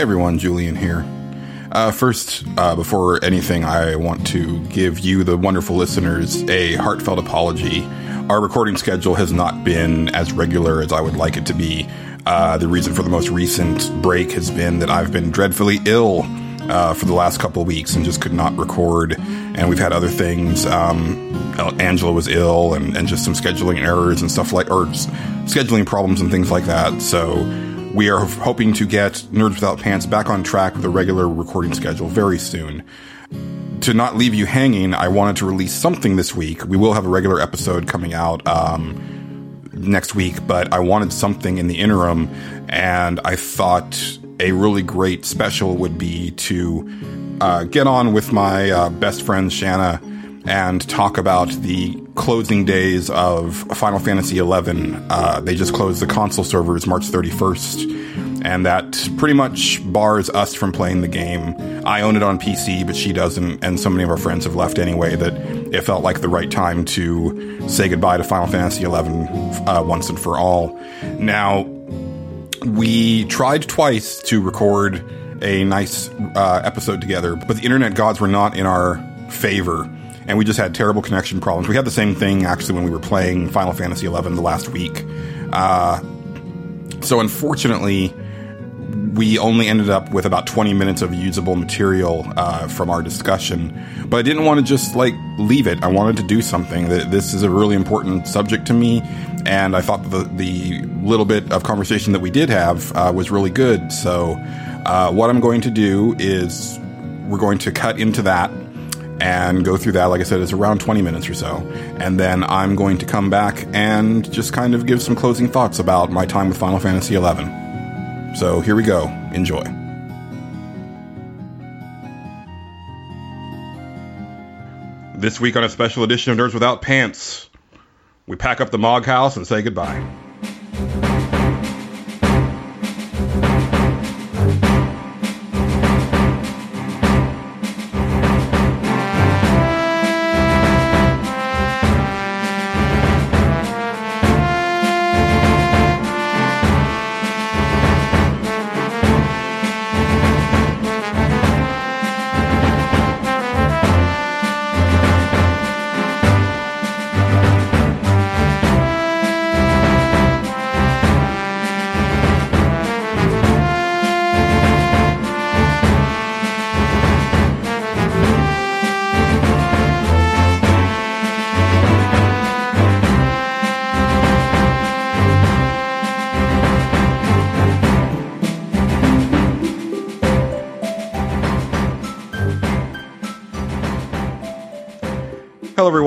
Hey everyone, Julian here. Uh, first, uh, before anything, I want to give you, the wonderful listeners, a heartfelt apology. Our recording schedule has not been as regular as I would like it to be. Uh, the reason for the most recent break has been that I've been dreadfully ill uh, for the last couple weeks and just could not record. And we've had other things. Um, Angelo was ill, and, and just some scheduling errors and stuff like, or scheduling problems and things like that. So we are hoping to get Nerds Without Pants back on track with a regular recording schedule very soon. To not leave you hanging, I wanted to release something this week. We will have a regular episode coming out um, next week, but I wanted something in the interim, and I thought a really great special would be to uh, get on with my uh, best friend Shanna and talk about the closing days of Final Fantasy XI. Uh, they just closed the console servers March 31st, and that pretty much bars us from playing the game. I own it on PC, but she doesn't, and so many of our friends have left anyway that it felt like the right time to say goodbye to Final Fantasy XI uh, once and for all. Now, we tried twice to record a nice uh, episode together, but the internet gods were not in our favor and we just had terrible connection problems. We had the same thing actually when we were playing Final Fantasy XI the last week. Uh, so unfortunately, we only ended up with about 20 minutes of usable material uh, from our discussion. But I didn't want to just like leave it. I wanted to do something. This is a really important subject to me, and I thought the the little bit of conversation that we did have uh, was really good. So, uh, what I'm going to do is we're going to cut into that and go through that. Like I said, it's around 20 minutes or so. And then I'm going to come back and just kind of give some closing thoughts about my time with Final Fantasy XI. So here we go. Enjoy. This week on a special edition of Nerds Without Pants, we pack up the Mog House and say goodbye.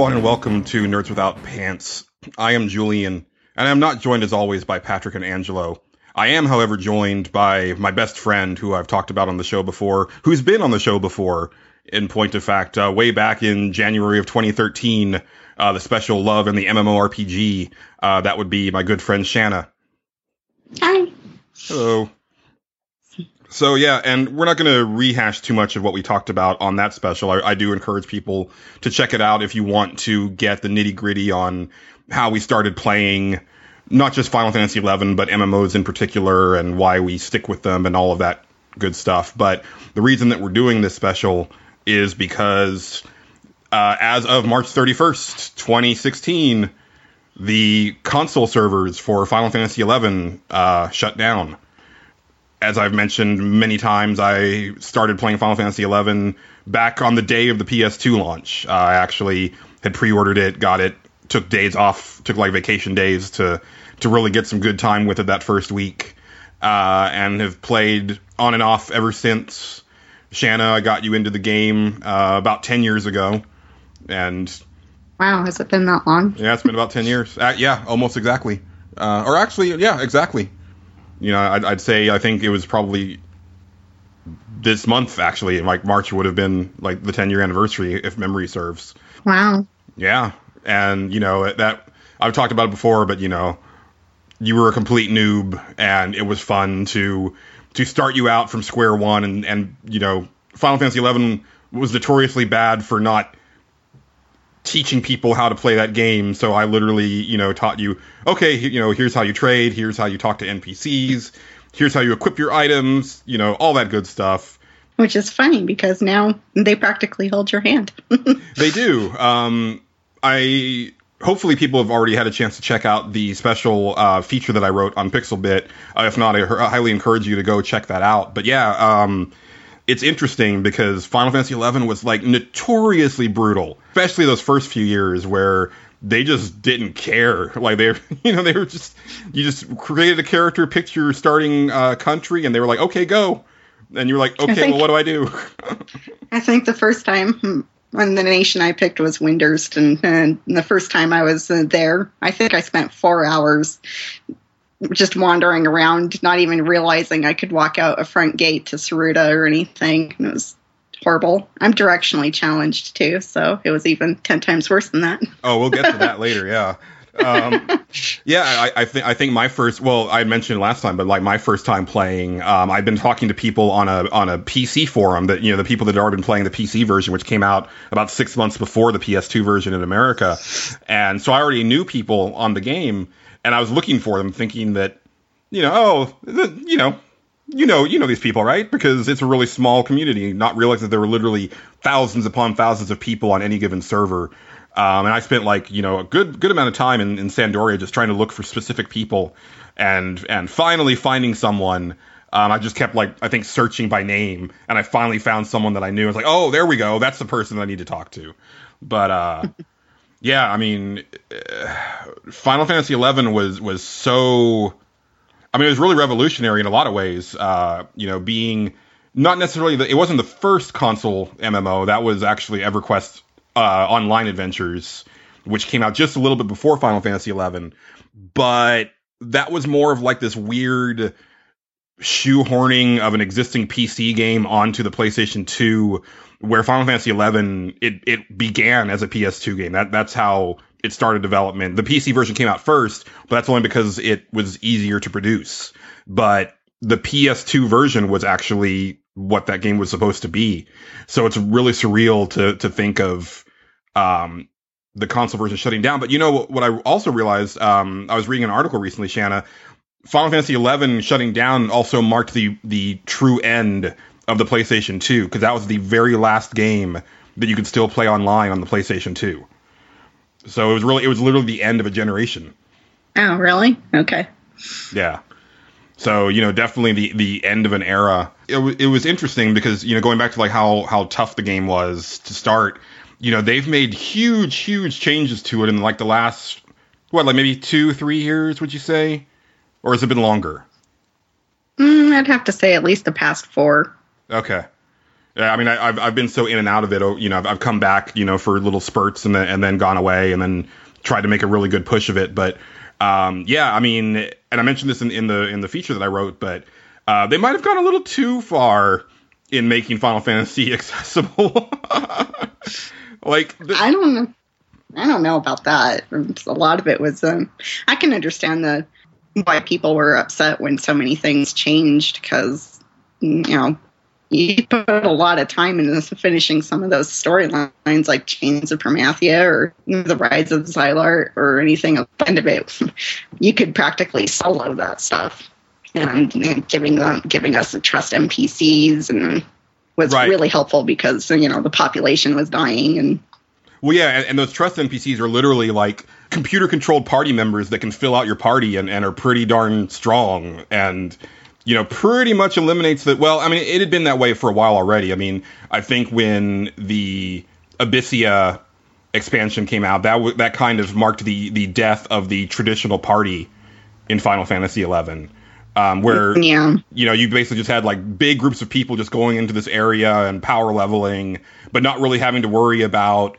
Everyone, and welcome to Nerds Without Pants. I am Julian, and I'm not joined as always by Patrick and Angelo. I am, however, joined by my best friend, who I've talked about on the show before, who's been on the show before, in point of fact, uh, way back in January of 2013, uh, the special Love and the MMORPG. Uh, that would be my good friend Shanna. Hi. Hello. So yeah, and we're not going to rehash too much of what we talked about on that special. I, I do encourage people to check it out if you want to get the nitty gritty on how we started playing not just Final Fantasy XI, but MMOs in particular, and why we stick with them and all of that good stuff. But the reason that we're doing this special is because uh, as of March 31st, 2016, the console servers for Final Fantasy XI uh, shut down as I've mentioned many times, I started playing Final Fantasy XI back on the day of the PS2 launch. Uh, I actually had pre-ordered it, got it, took days off, took like vacation days to to really get some good time with it that first week, uh, and have played on and off ever since. Shanna, I got you into the game uh, about ten years ago, and wow, has it been that long? Yeah, it's been about ten years. Uh, yeah, almost exactly. Uh, or actually, yeah, exactly you know, I'd, I'd, say I think it was probably this month actually, like March would have been like the 10 year anniversary if memory serves. Wow. Yeah, and you know that I've talked about it before, but you know, you were a complete noob, and it was fun to to start you out from square one, and and you know, Final Fantasy 11 was notoriously bad for not teaching people how to play that game. So I literally, you know, taught you, okay, you know, here's how you trade, here's how you talk to NPCs, here's how you equip your items, you know, all that good stuff. Which is funny because now they practically hold your hand. they do. Um, I hopefully people have already had a chance to check out the special uh, feature that I wrote on Pixelbit. Uh, if not, I, I, highly encourage you to go check that out. But yeah, um, it's interesting because Final Fantasy XI was like notoriously brutal, especially those first few years where they just didn't care. Like they, you know, they were just you just created a character, picked your starting uh, country, and they were like, okay, go. And you were like, okay, think, well, what do I do? I think the first time when the nation I picked was Windurst, and, and the first time I was uh, there, I think I spent four hours just wandering around, not even realizing I could walk out a front gate to Saruta or anything. It was horrible. I'm directionally challenged too, so it was even ten times worse than that. Oh, we'll get to that later. Yeah. um, yeah, I, I think I think my first. Well, I mentioned last time, but like my first time playing, um, I've been talking to people on a on a PC forum that you know the people that already been playing the PC version, which came out about six months before the PS2 version in America, and so I already knew people on the game, and I was looking for them, thinking that, you know, oh, you know, you know, you know these people, right? Because it's a really small community. Not realizing that there were literally thousands upon thousands of people on any given server. Um, and I spent like you know a good good amount of time in, in San d'Oria just trying to look for specific people, and and finally finding someone. Um, I just kept like I think searching by name, and I finally found someone that I knew. I was like, oh, there we go. That's the person I need to talk to. But uh, yeah, I mean, uh, Final Fantasy XI was was so. I mean, it was really revolutionary in a lot of ways. Uh, you know, being not necessarily the, it wasn't the first console MMO. That was actually EverQuest uh, Online Adventures, which came out just a little bit before Final Fantasy XI. But that was more of like this weird shoehorning of an existing PC game onto the PlayStation 2 where Final Fantasy XI it it began as a PS2 game. That that's how it started development. The PC version came out first, but that's only because it was easier to produce. But the PS2 version was actually what that game was supposed to be. So it's really surreal to to think of um, the console version shutting down. But you know what, I also realized? Um, I was reading an article recently, Shanna. Final Fantasy XI shutting down also marked the the true end of the PlayStation 2 because that was the very last game that you could still play online on the PlayStation 2. So it was really it was literally the end of a generation. Oh, really? Okay. Yeah. So you know, definitely the the end of an era. It, w- it was interesting because you know, going back to like how how tough the game was to start. You know, they've made huge huge changes to it in like the last what like maybe two three years. Would you say, or has it been longer? Mm, I'd have to say at least the past four. Okay. Yeah, I mean, I, have I've been so in and out of it. Oh, you know, I've, I've come back, you know, for little spurts and then and then gone away and then tried to make a really good push of it. But um, yeah, I mean, and I mentioned this in, in the in the feature that I wrote, but uh, they might have gone a little too far in making Final Fantasy accessible. like the- I don't know. I don't know about that. A lot of it was. Um, I can understand the why people were upset when so many things changed because you know you put a lot of time into finishing some of those storylines like Chains of Promathia or you know, the Rise of Zilart or anything at the end of it. You could practically solo that stuff. And, and giving them giving us the trust NPCs and was right. really helpful because you know the population was dying and well yeah and, and those trust npcs are literally like computer controlled party members that can fill out your party and, and are pretty darn strong and you know, pretty much eliminates that. Well, I mean, it had been that way for a while already. I mean, I think when the Abyssea expansion came out, that w- that kind of marked the the death of the traditional party in Final Fantasy XI. Um, where yeah. you know you basically just had like big groups of people just going into this area and power leveling, but not really having to worry about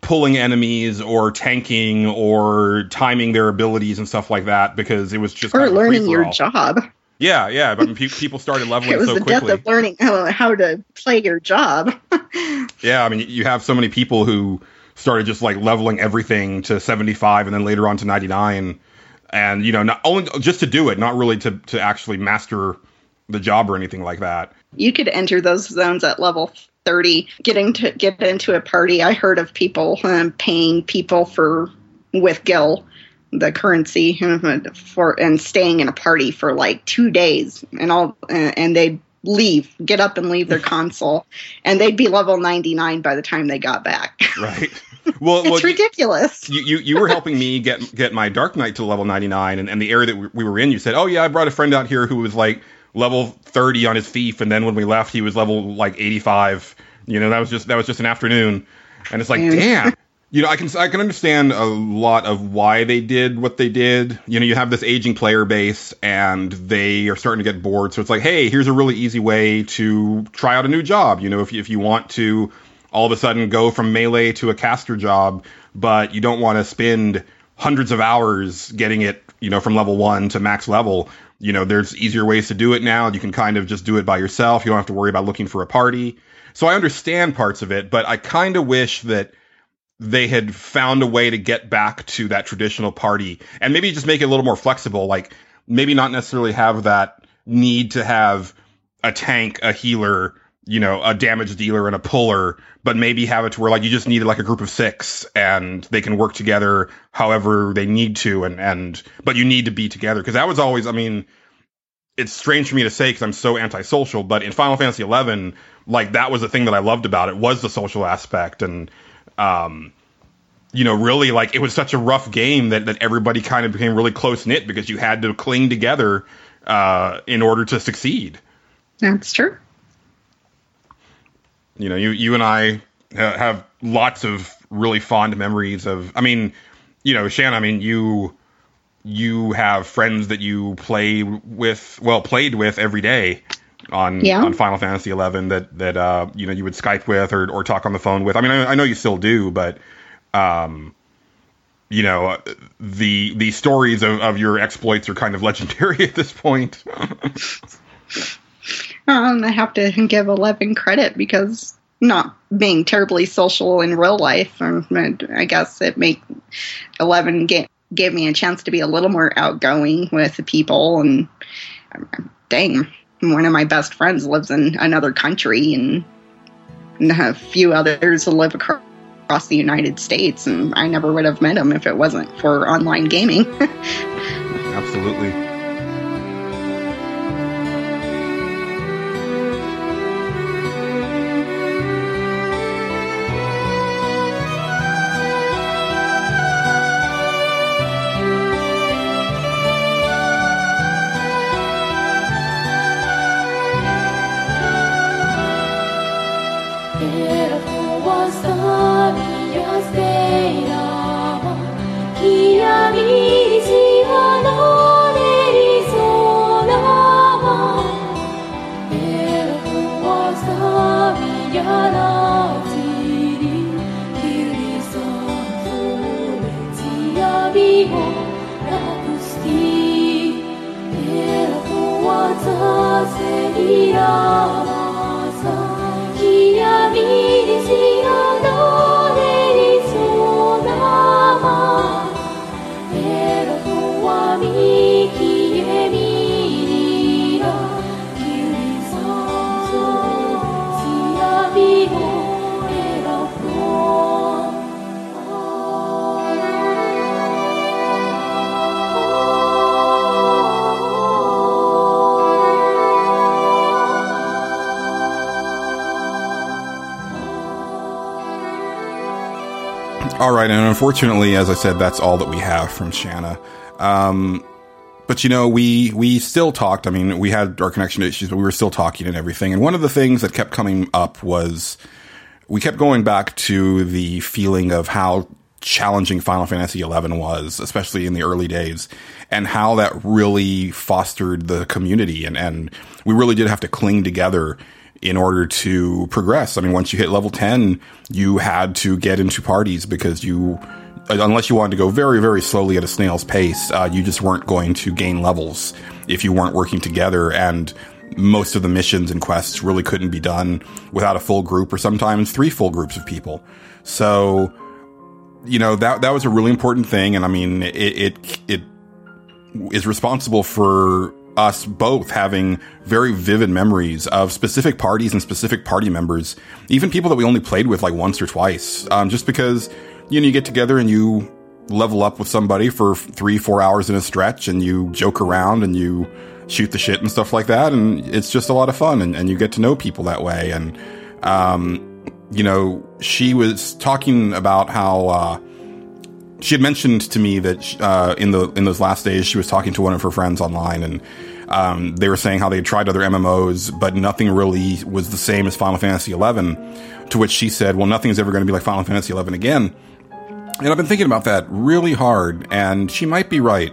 pulling enemies or tanking or timing their abilities and stuff like that because it was just or learning your job. Yeah, yeah. But people started leveling it was so the quickly. death of learning how, how to play your job. yeah, I mean, you have so many people who started just like leveling everything to 75 and then later on to 99 and you know not only just to do it not really to to actually master the job or anything like that you could enter those zones at level 30 getting to get into a party i heard of people um, paying people for with gil the currency for and staying in a party for like two days, and all and they'd leave, get up and leave their console, and they'd be level ninety nine by the time they got back. Right. Well, it's well, ridiculous. You, you you were helping me get get my Dark Knight to level ninety nine, and, and the area that we were in, you said, "Oh yeah, I brought a friend out here who was like level thirty on his thief, and then when we left, he was level like eighty five. You know, that was just that was just an afternoon, and it's like, damn." You know, I can I can understand a lot of why they did what they did. You know, you have this aging player base, and they are starting to get bored. So it's like, hey, here's a really easy way to try out a new job. You know, if you, if you want to all of a sudden go from melee to a caster job, but you don't want to spend hundreds of hours getting it, you know, from level one to max level. You know, there's easier ways to do it now. You can kind of just do it by yourself. You don't have to worry about looking for a party. So I understand parts of it, but I kind of wish that they had found a way to get back to that traditional party and maybe just make it a little more flexible. Like maybe not necessarily have that need to have a tank, a healer, you know, a damage dealer and a puller, but maybe have it to where like you just needed like a group of six and they can work together however they need to and and but you need to be together because that was always I mean it's strange for me to say because I'm so antisocial, but in Final Fantasy XI, like that was the thing that I loved about it was the social aspect and um, you know, really like it was such a rough game that, that everybody kind of became really close knit because you had to cling together uh, in order to succeed. That's true. You know, you you and I have lots of really fond memories of. I mean, you know, Shan. I mean, you you have friends that you play with, well, played with every day on yeah. on Final Fantasy XI that that uh, you know you would Skype with or or talk on the phone with. I mean, I, I know you still do, but um, you know the the stories of, of your exploits are kind of legendary at this point. um, I have to give Eleven credit because not being terribly social in real life, um, I guess it made Eleven get gave me a chance to be a little more outgoing with people and um, dang one of my best friends lives in another country and, and a few others live across the United States, and I never would have met him if it wasn't for online gaming. Absolutely. せによ All right, and unfortunately, as I said, that's all that we have from Shanna. Um, but you know, we we still talked. I mean, we had our connection issues, but we were still talking and everything. And one of the things that kept coming up was we kept going back to the feeling of how challenging Final Fantasy XI was, especially in the early days, and how that really fostered the community. And, and we really did have to cling together in order to progress. I mean, once you hit level 10, you had to get into parties because you, unless you wanted to go very, very slowly at a snail's pace, uh, you just weren't going to gain levels if you weren't working together. And most of the missions and quests really couldn't be done without a full group or sometimes three full groups of people. So, you know, that, that was a really important thing. And I mean, it, it, it is responsible for us both having very vivid memories of specific parties and specific party members, even people that we only played with like once or twice. Um, just because, you know, you get together and you level up with somebody for three, four hours in a stretch and you joke around and you shoot the shit and stuff like that. And it's just a lot of fun and, and you get to know people that way. And, um, you know, she was talking about how, uh, she had mentioned to me that uh, in the in those last days she was talking to one of her friends online and um, they were saying how they had tried other MMOs but nothing really was the same as Final Fantasy XI. To which she said, "Well, nothing's ever going to be like Final Fantasy XI again." And I've been thinking about that really hard, and she might be right.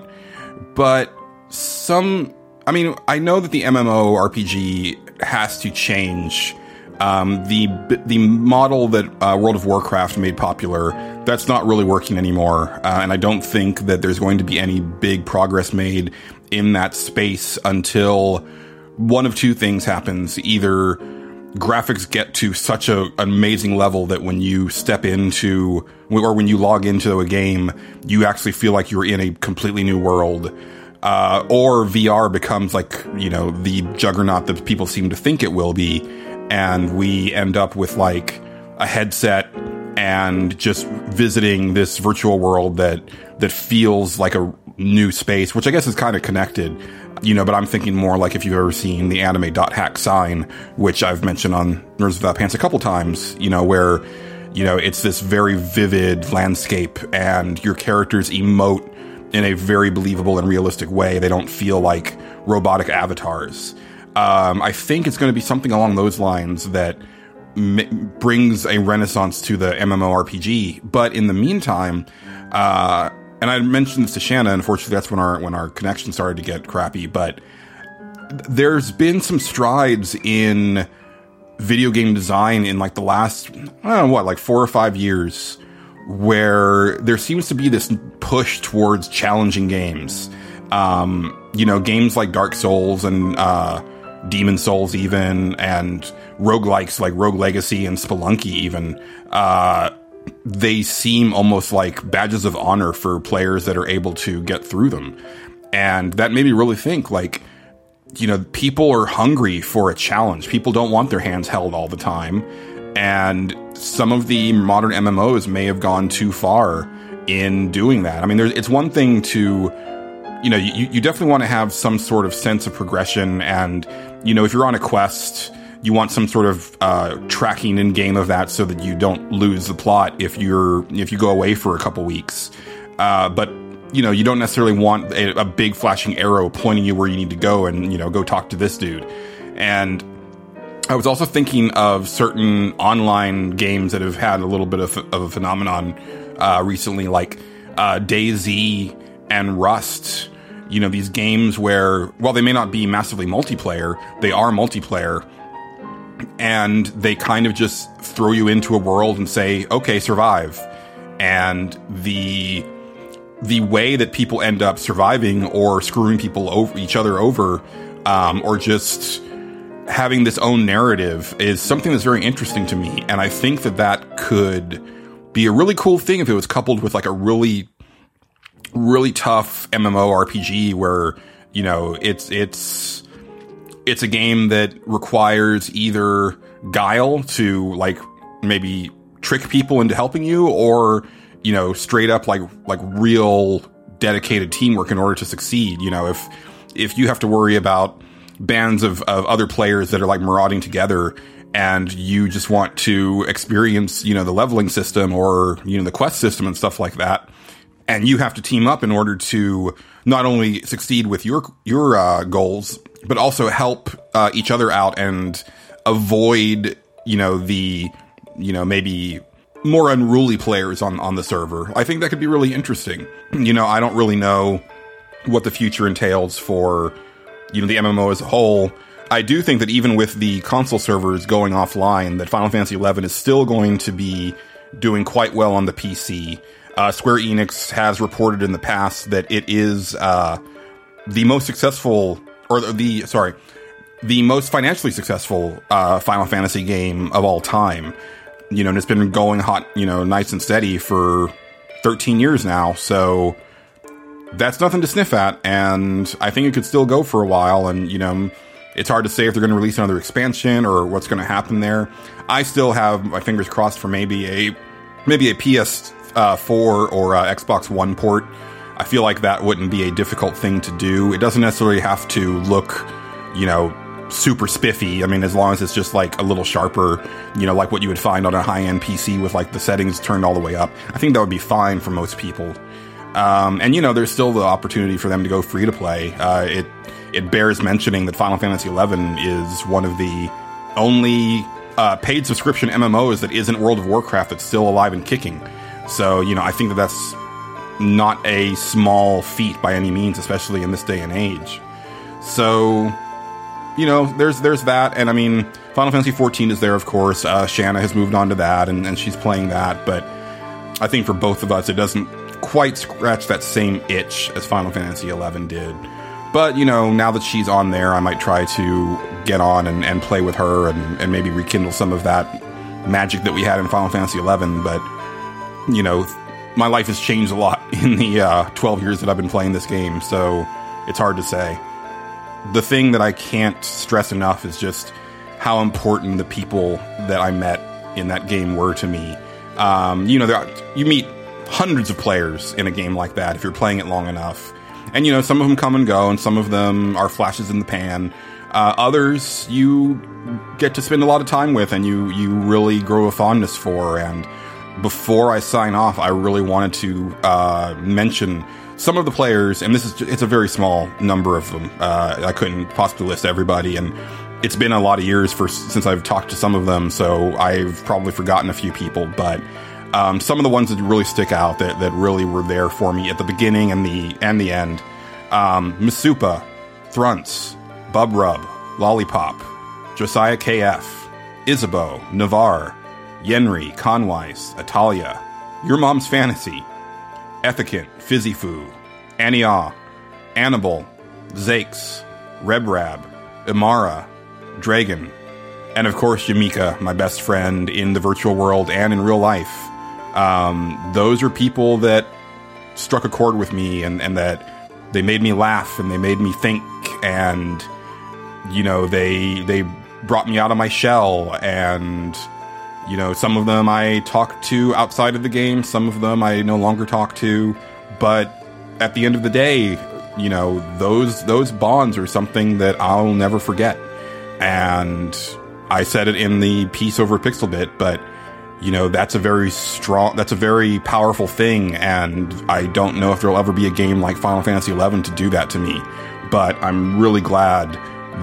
But some, I mean, I know that the MMO RPG has to change. Um, the the model that uh, World of Warcraft made popular that's not really working anymore, uh, and I don't think that there's going to be any big progress made in that space until one of two things happens: either graphics get to such a, an amazing level that when you step into or when you log into a game, you actually feel like you're in a completely new world. Uh, or VR becomes like, you know, the juggernaut that people seem to think it will be. And we end up with like a headset and just visiting this virtual world that, that feels like a new space, which I guess is kind of connected you know, but I'm thinking more like if you've ever seen the anime dot hack sign, which I've mentioned on Nerds Without Pants a couple times, you know, where, you know, it's this very vivid landscape and your characters emote in a very believable and realistic way. They don't feel like robotic avatars. Um, I think it's going to be something along those lines that m- brings a renaissance to the MMORPG. But in the meantime, uh, and I mentioned this to Shanna. Unfortunately, that's when our when our connection started to get crappy. But there's been some strides in video game design in like the last I don't know what like four or five years, where there seems to be this push towards challenging games. Um, you know, games like Dark Souls and uh, Demon's Souls, even and roguelikes like Rogue Legacy and Spelunky, even. Uh, they seem almost like badges of honor for players that are able to get through them. And that made me really think like, you know, people are hungry for a challenge. People don't want their hands held all the time. And some of the modern MMOs may have gone too far in doing that. I mean, there's, it's one thing to, you know, you, you definitely want to have some sort of sense of progression. And, you know, if you're on a quest, you want some sort of uh, tracking in game of that so that you don't lose the plot if you're if you go away for a couple weeks. Uh, but you know you don't necessarily want a, a, big flashing arrow pointing you where you need to go and you know go talk to this dude. And I was also thinking of certain online games that have had a little bit of, of a phenomenon uh, recently, like uh, DayZ and Rust. You know, these games where, while they may not be massively multiplayer, they are multiplayer and they kind of just throw you into a world and say, "Okay, survive." And the the way that people end up surviving or screwing people over each other over, um, or just having this own narrative is something that's very interesting to me. And I think that that could be a really cool thing if it was coupled with like a really, really tough MMO RPG where, you know, it's, it's, it's a game that requires either guile to like maybe trick people into helping you or you know straight up like like real dedicated teamwork in order to succeed. You know if if you have to worry about bands of, of other players that are like marauding together and you just want to experience you know the leveling system or you know the quest system and stuff like that and you have to team up in order to not only succeed with your your uh, goals but also help uh, each other out and avoid, you know, the, you know, maybe more unruly players on, on the server. I think that could be really interesting. You know, I don't really know what the future entails for, you know, the MMO as a whole. I do think that even with the console servers going offline, that Final Fantasy XI is still going to be doing quite well on the PC. Uh, Square Enix has reported in the past that it is uh, the most successful or the sorry, the most financially successful uh, Final Fantasy game of all time. You know, and it's been going hot, you know, nice and steady for 13 years now. So that's nothing to sniff at, and I think it could still go for a while. And you know, it's hard to say if they're going to release another expansion or what's going to happen there. I still have my fingers crossed for maybe a maybe a PS uh, 4 or uh, Xbox One port, I feel like that wouldn't be a difficult thing to do. It doesn't necessarily have to look, you know, super spiffy. I mean, as long as it's just like a little sharper, you know, like what you would find on a high end PC with like the settings turned all the way up. I think that would be fine for most people. Um, and you know, there's still the opportunity for them to go free to play. Uh, it it bears mentioning that Final Fantasy XI is one of the only uh, paid subscription MMOs that isn't World of Warcraft that's still alive and kicking. So you know, I think that that's not a small feat by any means, especially in this day and age. So, you know, there's there's that, and I mean, Final Fantasy 14 is there, of course. Uh, Shanna has moved on to that, and, and she's playing that, but I think for both of us, it doesn't quite scratch that same itch as Final Fantasy 11 did. But, you know, now that she's on there, I might try to get on and, and play with her and, and maybe rekindle some of that magic that we had in Final Fantasy 11. But, you know, my life has changed a lot in the uh, 12 years that I've been playing this game, so it's hard to say. The thing that I can't stress enough is just how important the people that I met in that game were to me. Um, you know, there, you meet hundreds of players in a game like that if you're playing it long enough. And, you know, some of them come and go, and some of them are flashes in the pan. Uh, others you get to spend a lot of time with and you, you really grow a fondness for. And before I sign off, I really wanted to uh, mention some of the players, and this is it's a very small number of them. Uh, I couldn't possibly list everybody, and it's been a lot of years for since I've talked to some of them, so I've probably forgotten a few people. But um, some of the ones that really stick out that, that really were there for me at the beginning and the and the end, um, Masupa, Thrunts, Bub Rub, Lollipop, Josiah KF, Isabeau, Navarre, Yenri, Conwise, Atalia, Your Mom's Fantasy, Ethicant, Fizzyfoo, Ania, Annabelle, Zakes, Rebrab, Imara, Dragon, and of course Yamika, my best friend in the virtual world and in real life. Um, those are people that struck a chord with me and, and that they made me laugh and they made me think and you know they they brought me out of my shell and you know, some of them I talk to outside of the game, some of them I no longer talk to, but at the end of the day, you know, those those bonds are something that I'll never forget. And I said it in the piece over Pixelbit, but you know, that's a very strong that's a very powerful thing and I don't know if there'll ever be a game like Final Fantasy XI to do that to me. But I'm really glad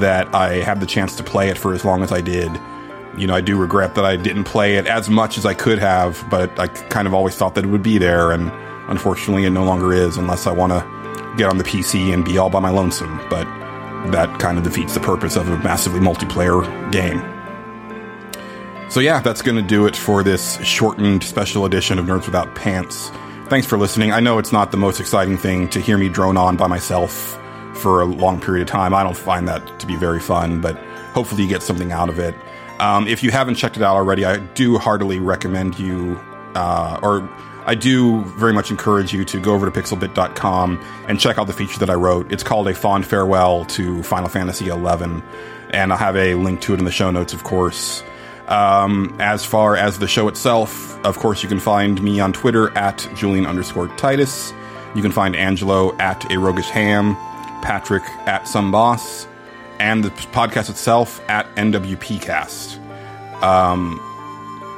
that I had the chance to play it for as long as I did you know, I do regret that I didn't play it as much as I could have, but I kind of always thought that it would be there, and unfortunately, it no longer is unless I want to get on the PC and be all by my lonesome. But that kind of defeats the purpose of a massively multiplayer game. So, yeah, that's going to do it for this shortened special edition of Nerds Without Pants. Thanks for listening. I know it's not the most exciting thing to hear me drone on by myself for a long period of time. I don't find that to be very fun, but hopefully you get something out of it. Um, if you haven't checked it out already, I do heartily recommend you, uh, or I do very much encourage you to go over to pixelbit.com and check out the feature that I wrote. It's called A Fond Farewell to Final Fantasy XI, and I'll have a link to it in the show notes, of course. Um, as far as the show itself, of course, you can find me on Twitter at Julian underscore Titus. You can find Angelo at A Roguish Ham, Patrick at Some Boss, and the podcast itself at NWPcast. Um,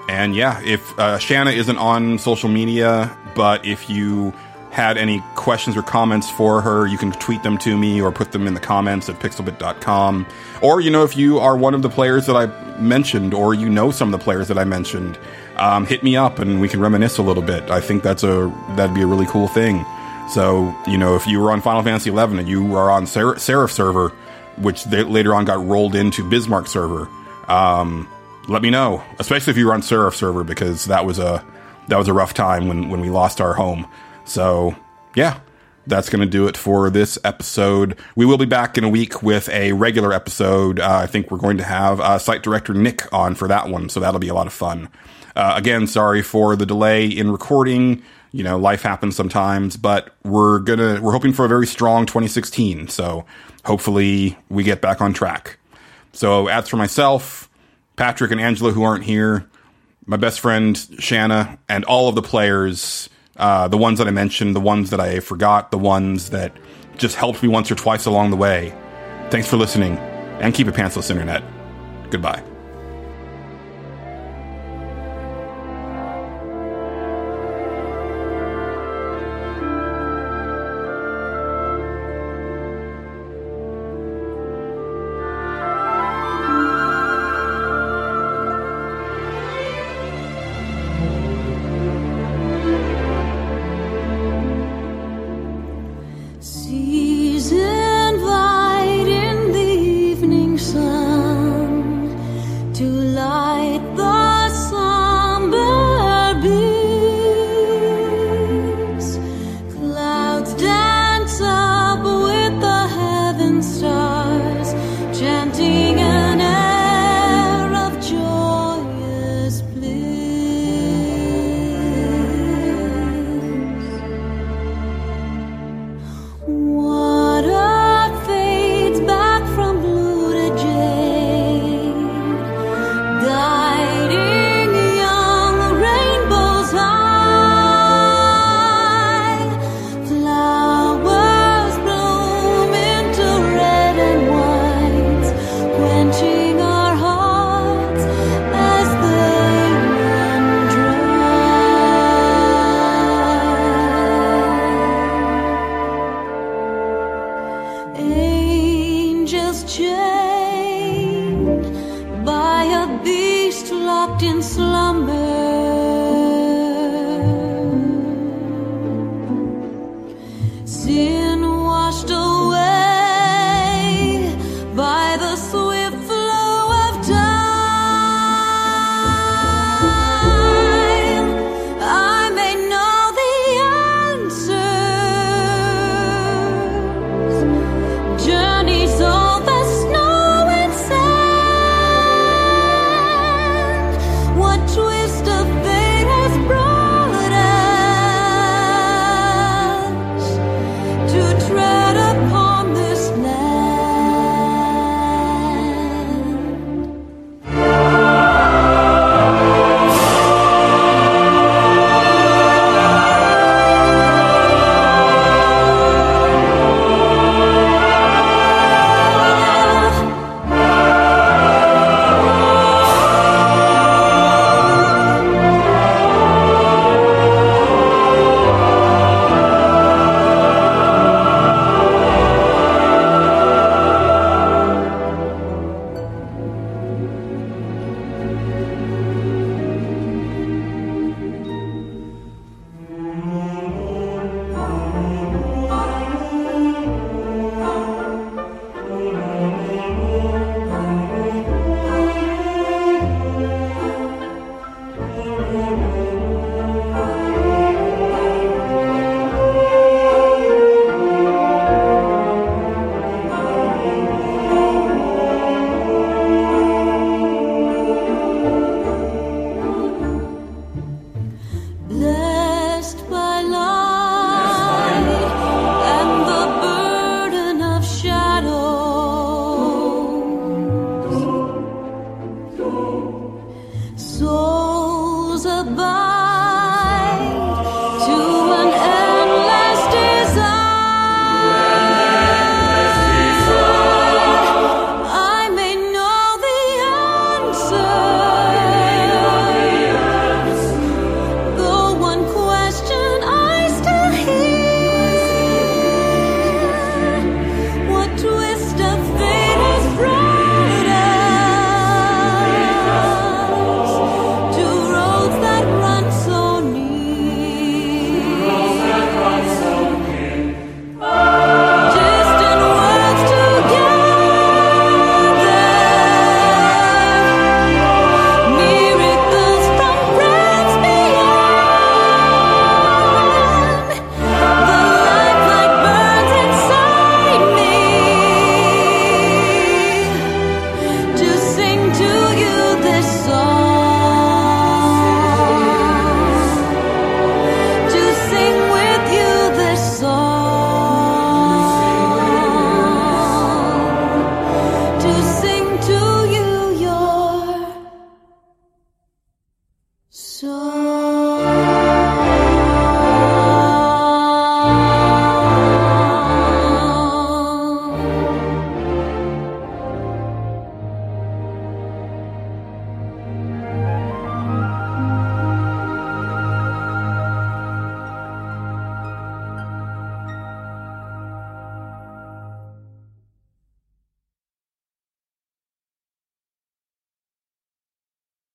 and yeah, if uh, Shanna isn't on social media, but if you had any questions or comments for her, you can tweet them to me or put them in the comments at pixelbit.com. Or, you know, if you are one of the players that I mentioned or you know some of the players that I mentioned, um, hit me up and we can reminisce a little bit. I think that's a that'd be a really cool thing. So, you know, if you were on Final Fantasy XI and you are on Ser- Seraph server, which they, later on got rolled into Bismarck server. Um, let me know, especially if you run Seraph server, because that was a that was a rough time when when we lost our home. So yeah, that's going to do it for this episode. We will be back in a week with a regular episode. Uh, I think we're going to have uh, site director Nick on for that one, so that'll be a lot of fun. Uh, again, sorry for the delay in recording. You know, life happens sometimes, but we're gonna we're hoping for a very strong 2016. So hopefully we get back on track. So as for myself, Patrick and Angelo who aren't here, my best friend Shanna, and all of the players, uh, the ones that I mentioned, the ones that I forgot, the ones that just helped me once or twice along the way. Thanks for listening, and keep it pantsless, Internet. Goodbye. See